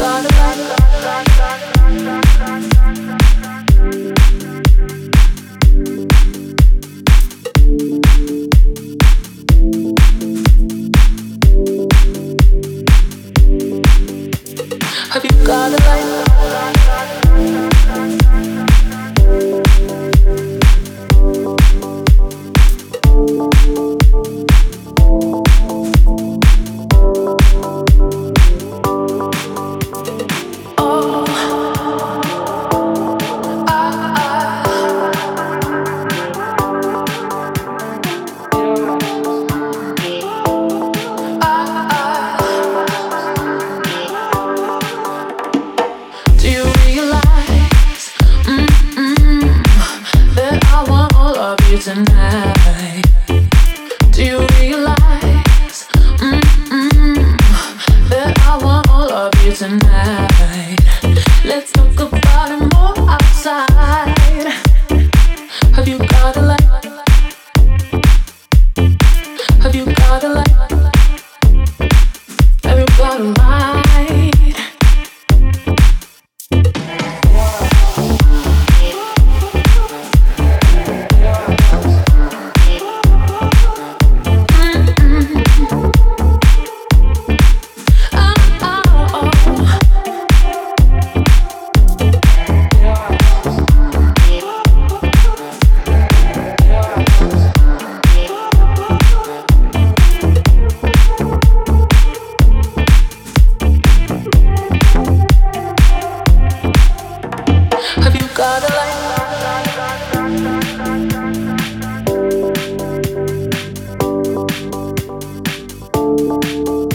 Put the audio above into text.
Have you got a light? Tonight.